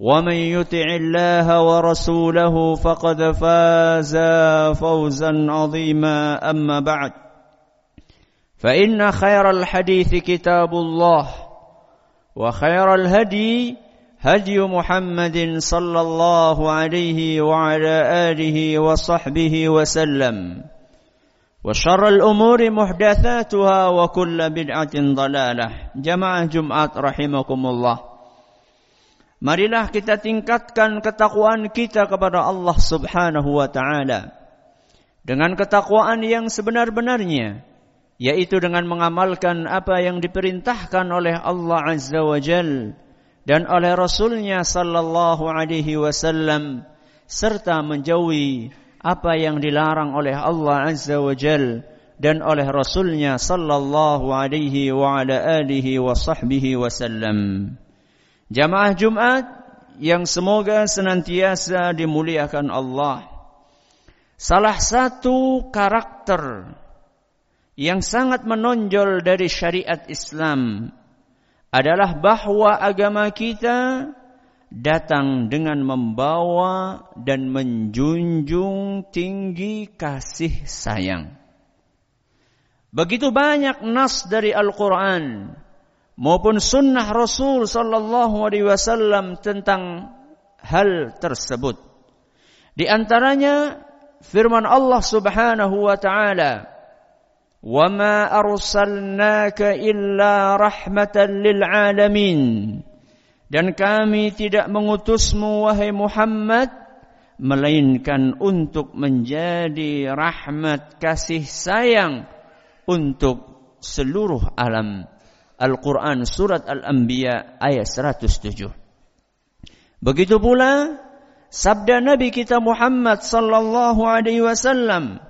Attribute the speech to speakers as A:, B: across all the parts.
A: ومن يطع الله ورسوله فقد فاز فوزا عظيما. أما بعد فإن خير الحديث كتاب الله وخير الهدي هدي محمد صلى الله عليه وعلى آله وصحبه وسلم وشر الأمور محدثاتها وكل بدعة ضلالة. جماعة جمعة رحمكم الله. Marilah kita tingkatkan ketakwaan kita kepada Allah Subhanahu wa taala dengan ketakwaan yang sebenar-benarnya yaitu dengan mengamalkan apa yang diperintahkan oleh Allah Azza wa Jal dan oleh Rasulnya sallallahu alaihi wasallam serta menjauhi apa yang dilarang oleh Allah Azza wa Jal dan oleh Rasulnya sallallahu alaihi wa ala alihi wa sahbihi wasallam. Jamaah Jumat yang semoga senantiasa dimuliakan Allah. Salah satu karakter yang sangat menonjol dari syariat Islam adalah bahwa agama kita datang dengan membawa dan menjunjung tinggi kasih sayang. Begitu banyak nas dari Al-Quran maupun sunnah Rasul sallallahu alaihi wasallam tentang hal tersebut. Di antaranya firman Allah Subhanahu wa taala, "Wa ma arsalnaka illa rahmatan lil alamin." Dan kami tidak mengutusmu wahai Muhammad melainkan untuk menjadi rahmat kasih sayang untuk seluruh alam. Al-Quran Surat Al-Anbiya ayat 107. Begitu pula sabda Nabi kita Muhammad sallallahu alaihi wasallam,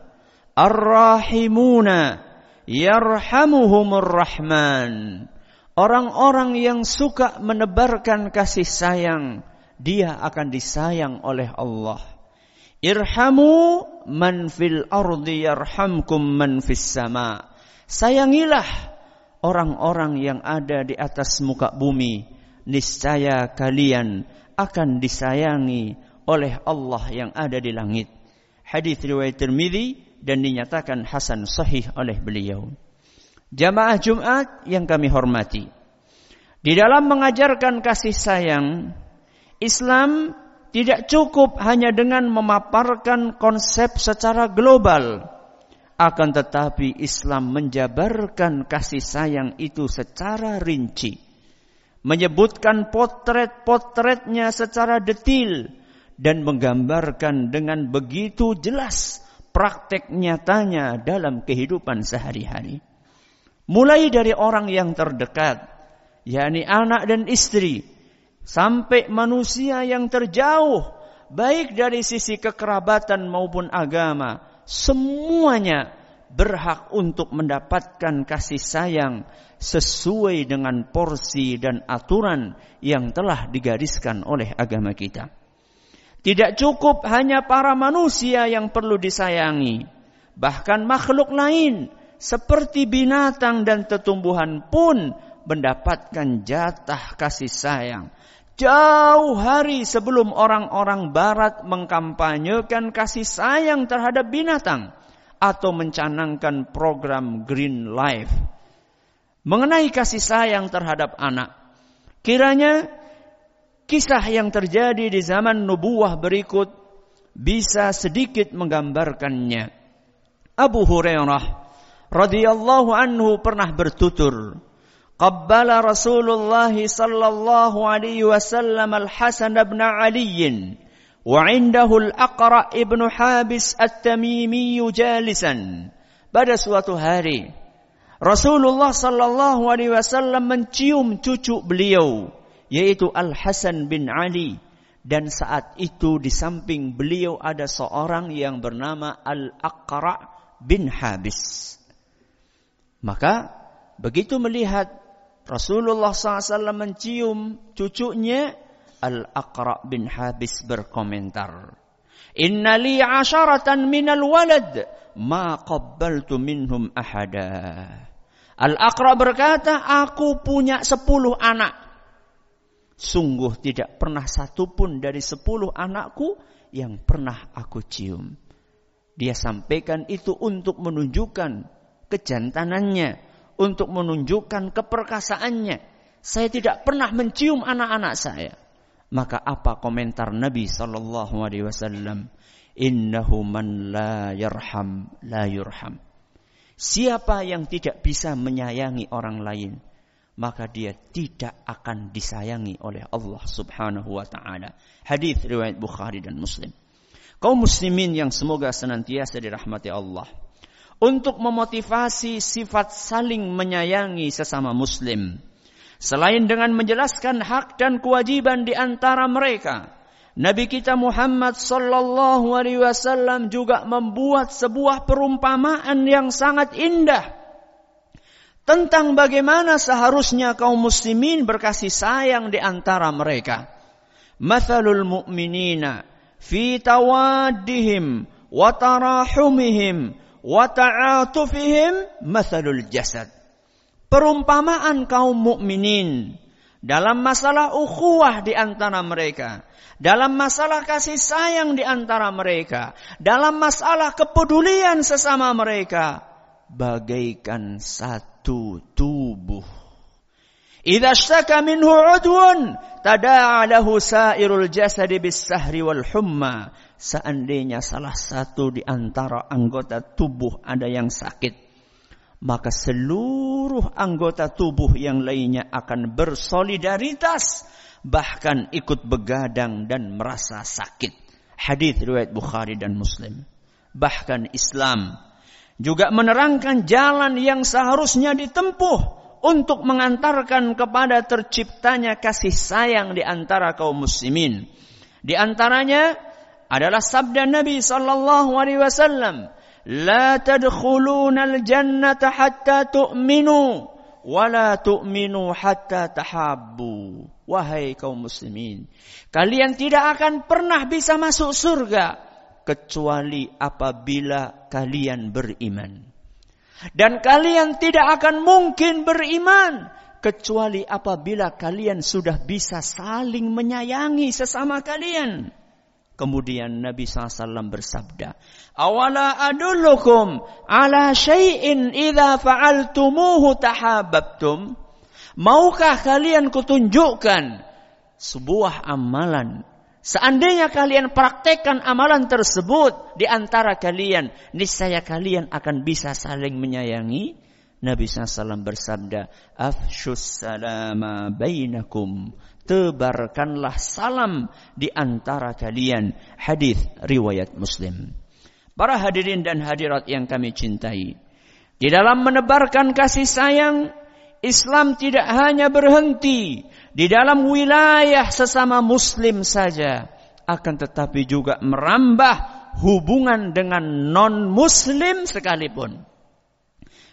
A: Ar-Rahimuna yarhamuhumur Rahman. Orang-orang yang suka menebarkan kasih sayang, dia akan disayang oleh Allah. Irhamu man fil ardi yarhamkum man fis sama. Sayangilah orang-orang yang ada di atas muka bumi, niscaya kalian akan disayangi oleh Allah yang ada di langit. Hadis riwayat Tirmizi dan dinyatakan hasan sahih oleh beliau. Jamaah Jumat yang kami hormati. Di dalam mengajarkan kasih sayang, Islam tidak cukup hanya dengan memaparkan konsep secara global akan tetapi Islam menjabarkan kasih sayang itu secara rinci. Menyebutkan potret-potretnya secara detil. Dan menggambarkan dengan begitu jelas praktek nyatanya dalam kehidupan sehari-hari. Mulai dari orang yang terdekat, yakni anak dan istri, sampai manusia yang terjauh, baik dari sisi kekerabatan maupun agama, semuanya berhak untuk mendapatkan kasih sayang sesuai dengan porsi dan aturan yang telah digariskan oleh agama kita. Tidak cukup hanya para manusia yang perlu disayangi, bahkan makhluk lain seperti binatang dan tetumbuhan pun mendapatkan jatah kasih sayang. Jauh hari sebelum orang-orang barat mengkampanyekan kasih sayang terhadap binatang atau mencanangkan program Green Life mengenai kasih sayang terhadap anak. Kiranya kisah yang terjadi di zaman nubuah berikut bisa sedikit menggambarkannya. Abu Hurairah radhiyallahu anhu pernah bertutur, "Qabbala Rasulullah sallallahu alaihi wasallam al-Hasan bin Ali 'indahu al-Aqra ibnu Habis at-Tamimi jalisan." Pada suatu hari, Rasulullah sallallahu alaihi wasallam mencium cucu beliau yaitu Al Hasan bin Ali dan saat itu di samping beliau ada seorang yang bernama Al Aqra bin Habis. Maka begitu melihat Rasulullah SAW mencium cucunya, Al Aqra bin Habis berkomentar, Inna li asharatan minal walad ma qabbaltu minhum ahada. Al-Aqra berkata, aku punya sepuluh anak. Sungguh tidak pernah satupun dari sepuluh anakku yang pernah aku cium. Dia sampaikan itu untuk menunjukkan kejantanannya, untuk menunjukkan keperkasaannya. Saya tidak pernah mencium anak-anak saya. Maka apa komentar Nabi sallallahu alaihi wasallam? Innahu man la yarham la yurham. Siapa yang tidak bisa menyayangi orang lain, maka dia tidak akan disayangi oleh Allah Subhanahu wa taala. Hadis riwayat Bukhari dan Muslim. Kaum muslimin yang semoga senantiasa dirahmati Allah. Untuk memotivasi sifat saling menyayangi sesama muslim. Selain dengan menjelaskan hak dan kewajiban di antara mereka, Nabi kita Muhammad sallallahu alaihi wasallam juga membuat sebuah perumpamaan yang sangat indah tentang bagaimana seharusnya kaum muslimin berkasih sayang di antara mereka. Mathalul mu'minina fi tawaddihim wa tarahumihim wa ta'atufihim mathalul jasad. Perumpamaan kaum mukminin dalam masalah ukhuwah di antara mereka dalam masalah kasih sayang di antara mereka, dalam masalah kepedulian sesama mereka, bagaikan satu tubuh. Idza ishtaka minhu udwun tada'a lahu sa'irul jasadi bis-sahri wal humma. Seandainya salah satu di antara anggota tubuh ada yang sakit, maka seluruh anggota tubuh yang lainnya akan bersolidaritas bahkan ikut begadang dan merasa sakit. Hadis riwayat Bukhari dan Muslim. Bahkan Islam juga menerangkan jalan yang seharusnya ditempuh untuk mengantarkan kepada terciptanya kasih sayang di antara kaum muslimin. Di antaranya adalah sabda Nabi sallallahu alaihi wasallam, "La tadkhulunal jannata hatta tu'minu." wala tu'minu hatta tahabbu. Wahai kaum muslimin, kalian tidak akan pernah bisa masuk surga kecuali apabila kalian beriman. Dan kalian tidak akan mungkin beriman kecuali apabila kalian sudah bisa saling menyayangi sesama kalian. Kemudian Nabi SAW bersabda, Awala adullukum ala syai'in idha fa'altumuhu tahababtum. Maukah kalian kutunjukkan sebuah amalan. Seandainya kalian praktekkan amalan tersebut di antara kalian, niscaya kalian akan bisa saling menyayangi. Nabi SAW bersabda, Afshus salama bainakum tebarkanlah salam di antara kalian. Hadis riwayat Muslim. Para hadirin dan hadirat yang kami cintai. Di dalam menebarkan kasih sayang, Islam tidak hanya berhenti di dalam wilayah sesama muslim saja, akan tetapi juga merambah hubungan dengan non-muslim sekalipun.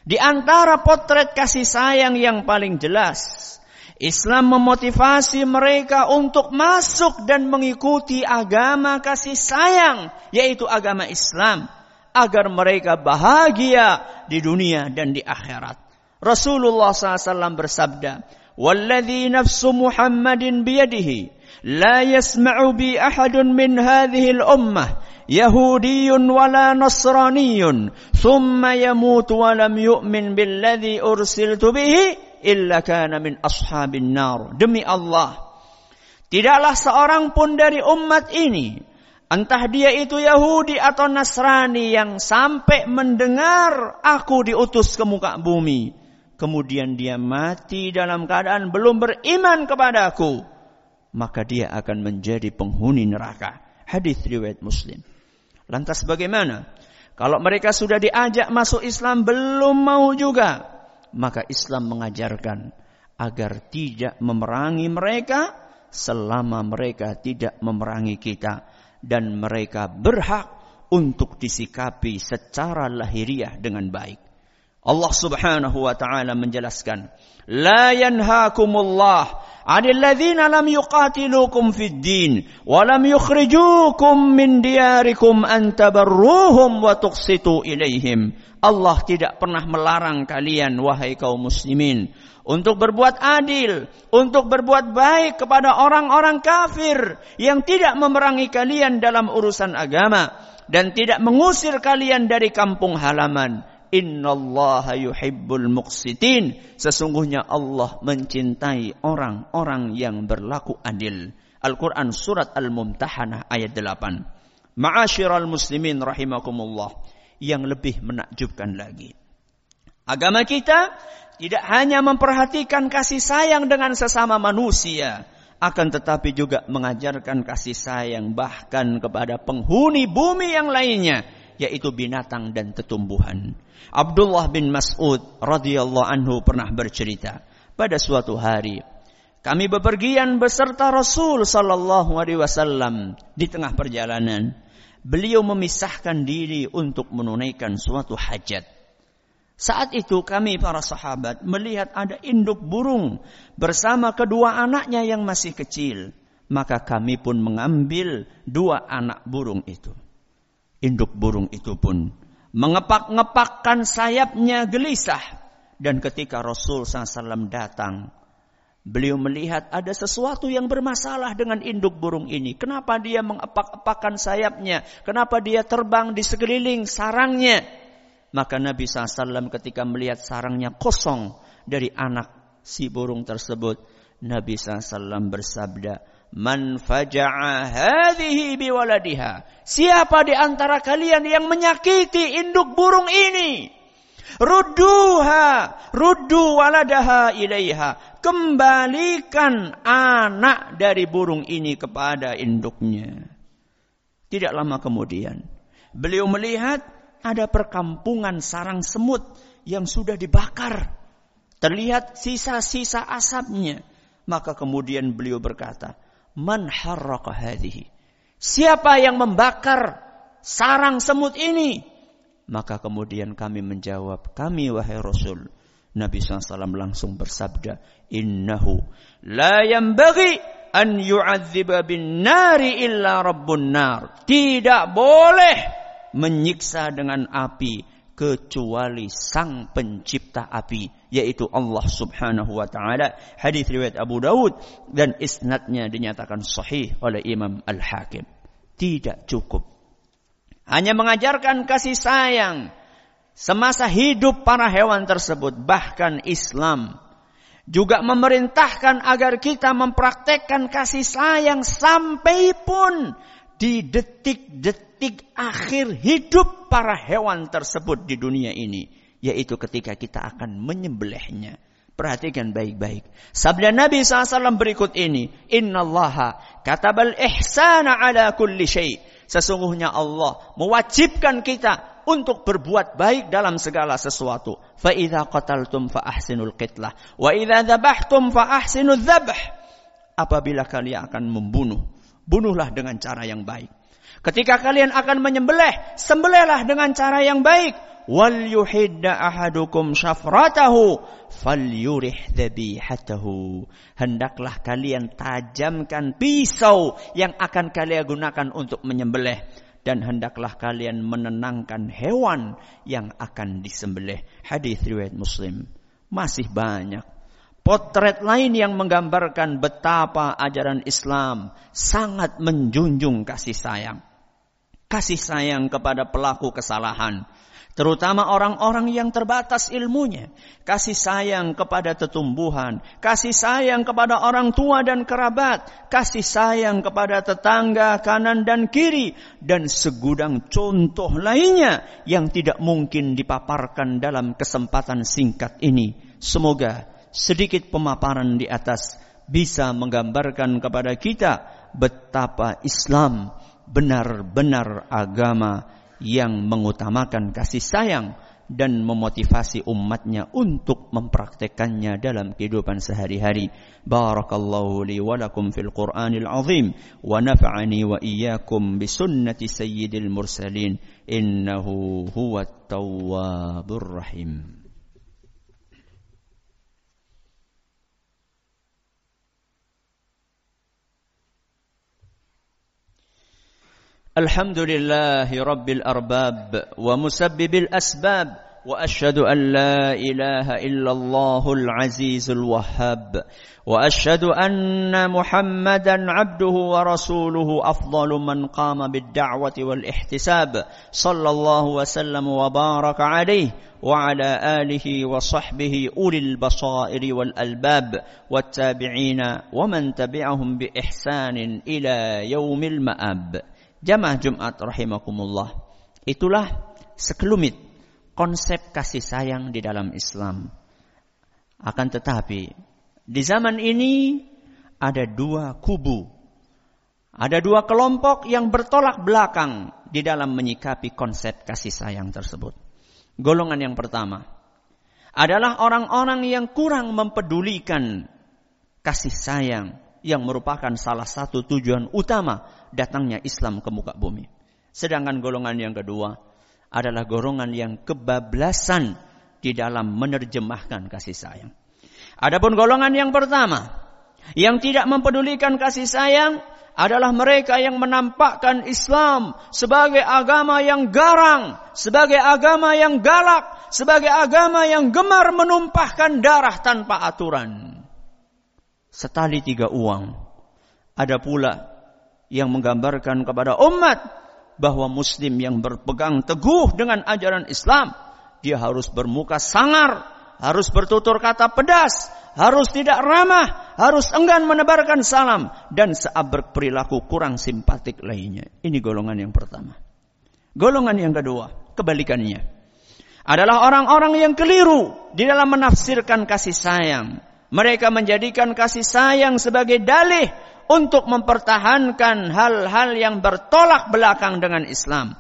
A: Di antara potret kasih sayang yang paling jelas Islam memotivasi mereka untuk masuk dan mengikuti agama kasih sayang, yaitu agama Islam, agar mereka bahagia di dunia dan di akhirat. Rasulullah SAW bersabda, "Walladhi nafsu Muhammadin biyadihi, la yasma'u bi ahadun min hadhihi al-ummah, Yahudiyyun, wala Nasraniyyun, thumma yamut wa lam yu'min billadhi ursiltu bihi." Illa kana min ashabin nar. Demi Allah, tidaklah seorang pun dari umat ini, entah dia itu Yahudi atau Nasrani yang sampai mendengar aku diutus ke muka bumi, kemudian dia mati dalam keadaan belum beriman kepadaku, maka dia akan menjadi penghuni neraka. Hadis riwayat Muslim. Lantas bagaimana? Kalau mereka sudah diajak masuk Islam belum mau juga, maka Islam mengajarkan agar tidak memerangi mereka selama mereka tidak memerangi kita dan mereka berhak untuk disikapi secara lahiriah dengan baik. Allah Subhanahu wa taala menjelaskan, "La yanhaakumullah 'anil ladzina lam yuqatilukum fid din wa lam yukhrijukum min diyarikum an tabarruhum wa tuqsitu ilaihim." Allah tidak pernah melarang kalian wahai kaum muslimin untuk berbuat adil, untuk berbuat baik kepada orang-orang kafir yang tidak memerangi kalian dalam urusan agama dan tidak mengusir kalian dari kampung halaman. Innallaha yuhibbul muqsitin. Sesungguhnya Allah mencintai orang-orang yang berlaku adil. Al-Quran Surat Al-Mumtahanah ayat 8. Ma'asyiral muslimin rahimakumullah yang lebih menakjubkan lagi. Agama kita tidak hanya memperhatikan kasih sayang dengan sesama manusia, akan tetapi juga mengajarkan kasih sayang bahkan kepada penghuni bumi yang lainnya, yaitu binatang dan tetumbuhan. Abdullah bin Mas'ud radhiyallahu anhu pernah bercerita, pada suatu hari kami bepergian beserta Rasul sallallahu alaihi wasallam di tengah perjalanan beliau memisahkan diri untuk menunaikan suatu hajat. Saat itu kami para sahabat melihat ada induk burung bersama kedua anaknya yang masih kecil. Maka kami pun mengambil dua anak burung itu. Induk burung itu pun mengepak-ngepakkan sayapnya gelisah. Dan ketika Rasul SAW datang, Beliau melihat ada sesuatu yang bermasalah dengan induk burung ini. Kenapa dia mengepak-epakan sayapnya? Kenapa dia terbang di sekeliling sarangnya? Maka Nabi SAW ketika melihat sarangnya kosong dari anak si burung tersebut. Nabi SAW bersabda, Man faja'a. Siapa di antara kalian yang menyakiti induk burung ini? Rudduha, ruddu waladaha ilaiha. Kembalikan anak dari burung ini kepada induknya. Tidak lama kemudian, beliau melihat ada perkampungan sarang semut yang sudah dibakar. Terlihat sisa-sisa asapnya. Maka kemudian beliau berkata, Man. Siapa yang membakar sarang semut ini? Maka kemudian kami menjawab, kami wahai Rasul. Nabi SAW langsung bersabda, Innahu la yambagi an yu'adziba bin nari illa rabbun nar. Tidak boleh menyiksa dengan api kecuali sang pencipta api yaitu Allah Subhanahu wa taala hadis riwayat Abu Daud dan isnadnya dinyatakan sahih oleh Imam Al-Hakim tidak cukup hanya mengajarkan kasih sayang semasa hidup para hewan tersebut. Bahkan Islam juga memerintahkan agar kita mempraktekkan kasih sayang sampai pun di detik-detik akhir hidup para hewan tersebut di dunia ini. Yaitu ketika kita akan menyembelihnya. Perhatikan baik-baik. Sabda Nabi SAW berikut ini. Inna allaha katabal ihsana ala kulli syai' Sesungguhnya Allah mewajibkan kita untuk berbuat baik dalam segala sesuatu. Fa idza qataltum fa ahsinul qitlah wa idza dzabhtum fa ahsinul dzabh. Apabila kalian akan membunuh, bunuhlah dengan cara yang baik. Ketika kalian akan menyembelih, sembelihlah dengan cara yang baik. wal yuhidda ahadukum syafratahu falyurih hendaklah kalian tajamkan pisau yang akan kalian gunakan untuk menyembelih. Dan hendaklah kalian menenangkan hewan yang akan disembelih. Hadis riwayat Muslim. Masih banyak potret lain yang menggambarkan betapa ajaran Islam sangat menjunjung kasih sayang kasih sayang kepada pelaku kesalahan terutama orang-orang yang terbatas ilmunya, kasih sayang kepada tetumbuhan, kasih sayang kepada orang tua dan kerabat, kasih sayang kepada tetangga kanan dan kiri, dan segudang contoh lainnya yang tidak mungkin dipaparkan dalam kesempatan singkat ini. Semoga sedikit pemaparan di atas bisa menggambarkan kepada kita betapa Islam benar-benar agama yang mengutamakan kasih sayang dan memotivasi umatnya untuk mempraktekannya dalam kehidupan sehari-hari. Barakallahu li wa lakum fil Qur'anil azim wa nafa'ani wa iyyakum bi sunnati sayyidil mursalin innahu huwat tawwabur rahim. الحمد لله رب الأرباب ومسبب الأسباب وأشهد أن لا إله إلا الله العزيز الوهاب وأشهد أن محمدا عبده ورسوله أفضل من قام بالدعوة والإحتساب صلى الله وسلم وبارك عليه وعلى آله وصحبه أولي البصائر والألباب والتابعين ومن تبعهم بإحسان إلى يوم المآب. Jamaah Jumat rahimakumullah. Itulah sekelumit konsep kasih sayang di dalam Islam. Akan tetapi di zaman ini ada dua kubu. Ada dua kelompok yang bertolak belakang di dalam menyikapi konsep kasih sayang tersebut. Golongan yang pertama adalah orang-orang yang kurang mempedulikan kasih sayang yang merupakan salah satu tujuan utama datangnya Islam ke muka bumi. Sedangkan golongan yang kedua adalah golongan yang kebablasan di dalam menerjemahkan kasih sayang. Adapun golongan yang pertama yang tidak mempedulikan kasih sayang adalah mereka yang menampakkan Islam sebagai agama yang garang, sebagai agama yang galak, sebagai agama yang gemar menumpahkan darah tanpa aturan. Setali tiga uang. Ada pula yang menggambarkan kepada umat bahwa muslim yang berpegang teguh dengan ajaran Islam dia harus bermuka sangar, harus bertutur kata pedas, harus tidak ramah, harus enggan menebarkan salam dan seabrek perilaku kurang simpatik lainnya. Ini golongan yang pertama. Golongan yang kedua, kebalikannya adalah orang-orang yang keliru di dalam menafsirkan kasih sayang. Mereka menjadikan kasih sayang sebagai dalih untuk mempertahankan hal-hal yang bertolak belakang dengan Islam.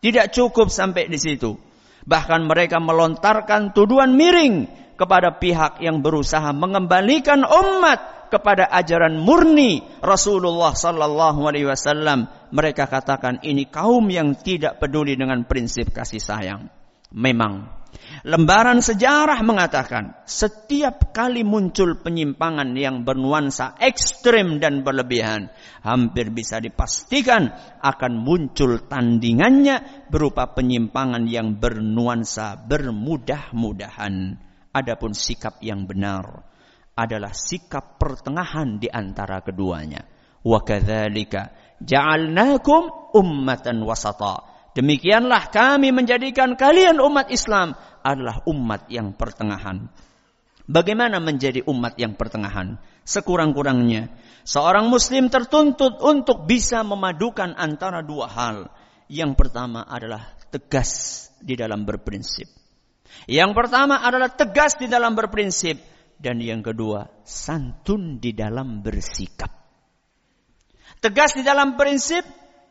A: Tidak cukup sampai di situ. Bahkan mereka melontarkan tuduhan miring kepada pihak yang berusaha mengembalikan umat kepada ajaran murni Rasulullah sallallahu alaihi wasallam. Mereka katakan ini kaum yang tidak peduli dengan prinsip kasih sayang. Memang Lembaran sejarah mengatakan setiap kali muncul penyimpangan yang bernuansa ekstrim dan berlebihan, hampir bisa dipastikan akan muncul tandingannya berupa penyimpangan yang bernuansa bermudah-mudahan. Adapun sikap yang benar adalah sikap pertengahan di antara keduanya. Wa kadzalika ja'alnakum ummatan wasata. Demikianlah kami menjadikan kalian umat Islam adalah umat yang pertengahan. Bagaimana menjadi umat yang pertengahan? Sekurang-kurangnya, seorang muslim tertuntut untuk bisa memadukan antara dua hal. Yang pertama adalah tegas di dalam berprinsip. Yang pertama adalah tegas di dalam berprinsip. Dan yang kedua, santun di dalam bersikap. Tegas di dalam prinsip,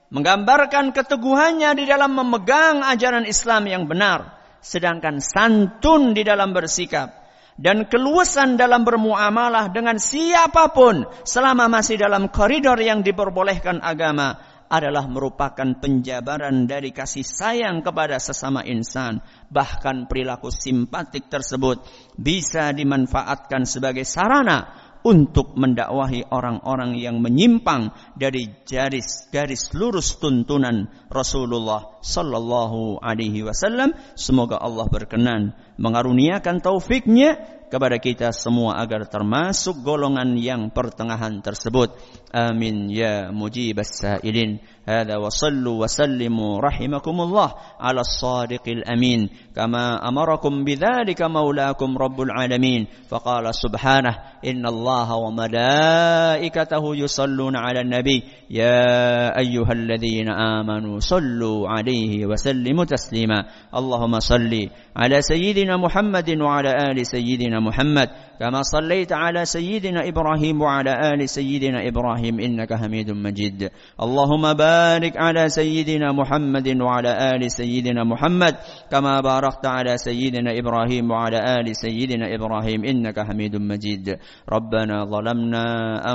A: menggambarkan keteguhannya di dalam memegang ajaran Islam yang benar sedangkan santun di dalam bersikap dan keluasan dalam bermuamalah dengan siapa pun selama masih dalam koridor yang diperbolehkan agama adalah merupakan penjabaran dari kasih sayang kepada sesama insan. Bahkan perilaku simpatik tersebut bisa dimanfaatkan sebagai sarana untuk mendakwahi orang-orang yang menyimpang dari garis-garis lurus tuntunan Rasulullah sallallahu alaihi wasallam. Semoga Allah berkenan mengaruniakan taufiknya kepada kita semua agar termasuk golongan yang pertengahan tersebut. Amin ya mujibas sa'ilin. Hada wa sallu wa sallimu rahimakumullah ala sadiqil amin. Kama amarakum bithalika maulakum rabbul alamin. Faqala subhanah inna allaha wa malaikatahu yusallun ala nabi. Ya ayyuhalladhina amanu sallu alaihi wa sallimu taslima. Allahumma salli ala sayyidina سيدنا محمد وعلى آل سيدنا محمد. كما صليت على سيدنا إبراهيم وعلى آل سيدنا إبراهيم إنك حميد مجيد. اللهم بارك على سيدنا محمد وعلى آل سيدنا محمد. كما باركت على سيدنا إبراهيم وعلى آل سيدنا إبراهيم إنك حميد مجيد. ربنا ظلمنا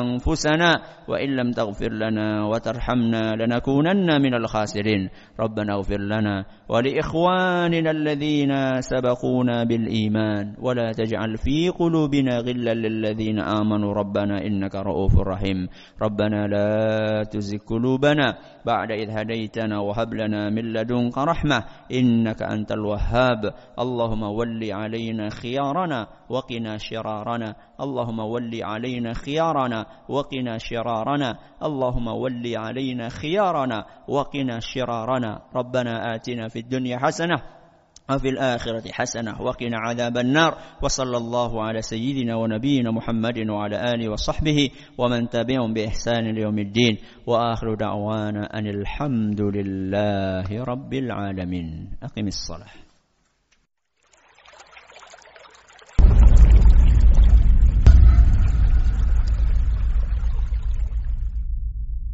A: أنفسنا وإن لم تغفر لنا وترحمنا لنكونن من الخاسرين. ربنا اغفر لنا ولإخواننا الذين سبقونا بالإيمان ولا تجعل في قلوبنا غلا للذين آمنوا. ربنا إنك رؤوف رحيم. ربنا لا تزغ قلوبنا بعد إذ هديتنا وهب لنا من لدنك رحمة إنك أنت الوهاب. اللهم ول علينا خيارنا وقنا شرارنا. اللهم ول علينا خيارنا وقنا شرارنا. اللهم ول علينا خيارنا وقنا شرارنا. ربنا آتنا في الدنيا حسنة وفي الآخرة حسنة وقنا عذاب النار وصلى الله على سيدنا ونبينا محمد وعلى آله وصحبه ومن تبعهم بإحسان ليوم الدين وآخر دعوانا أن الحمد لله رب العالمين. أقم الصلاة.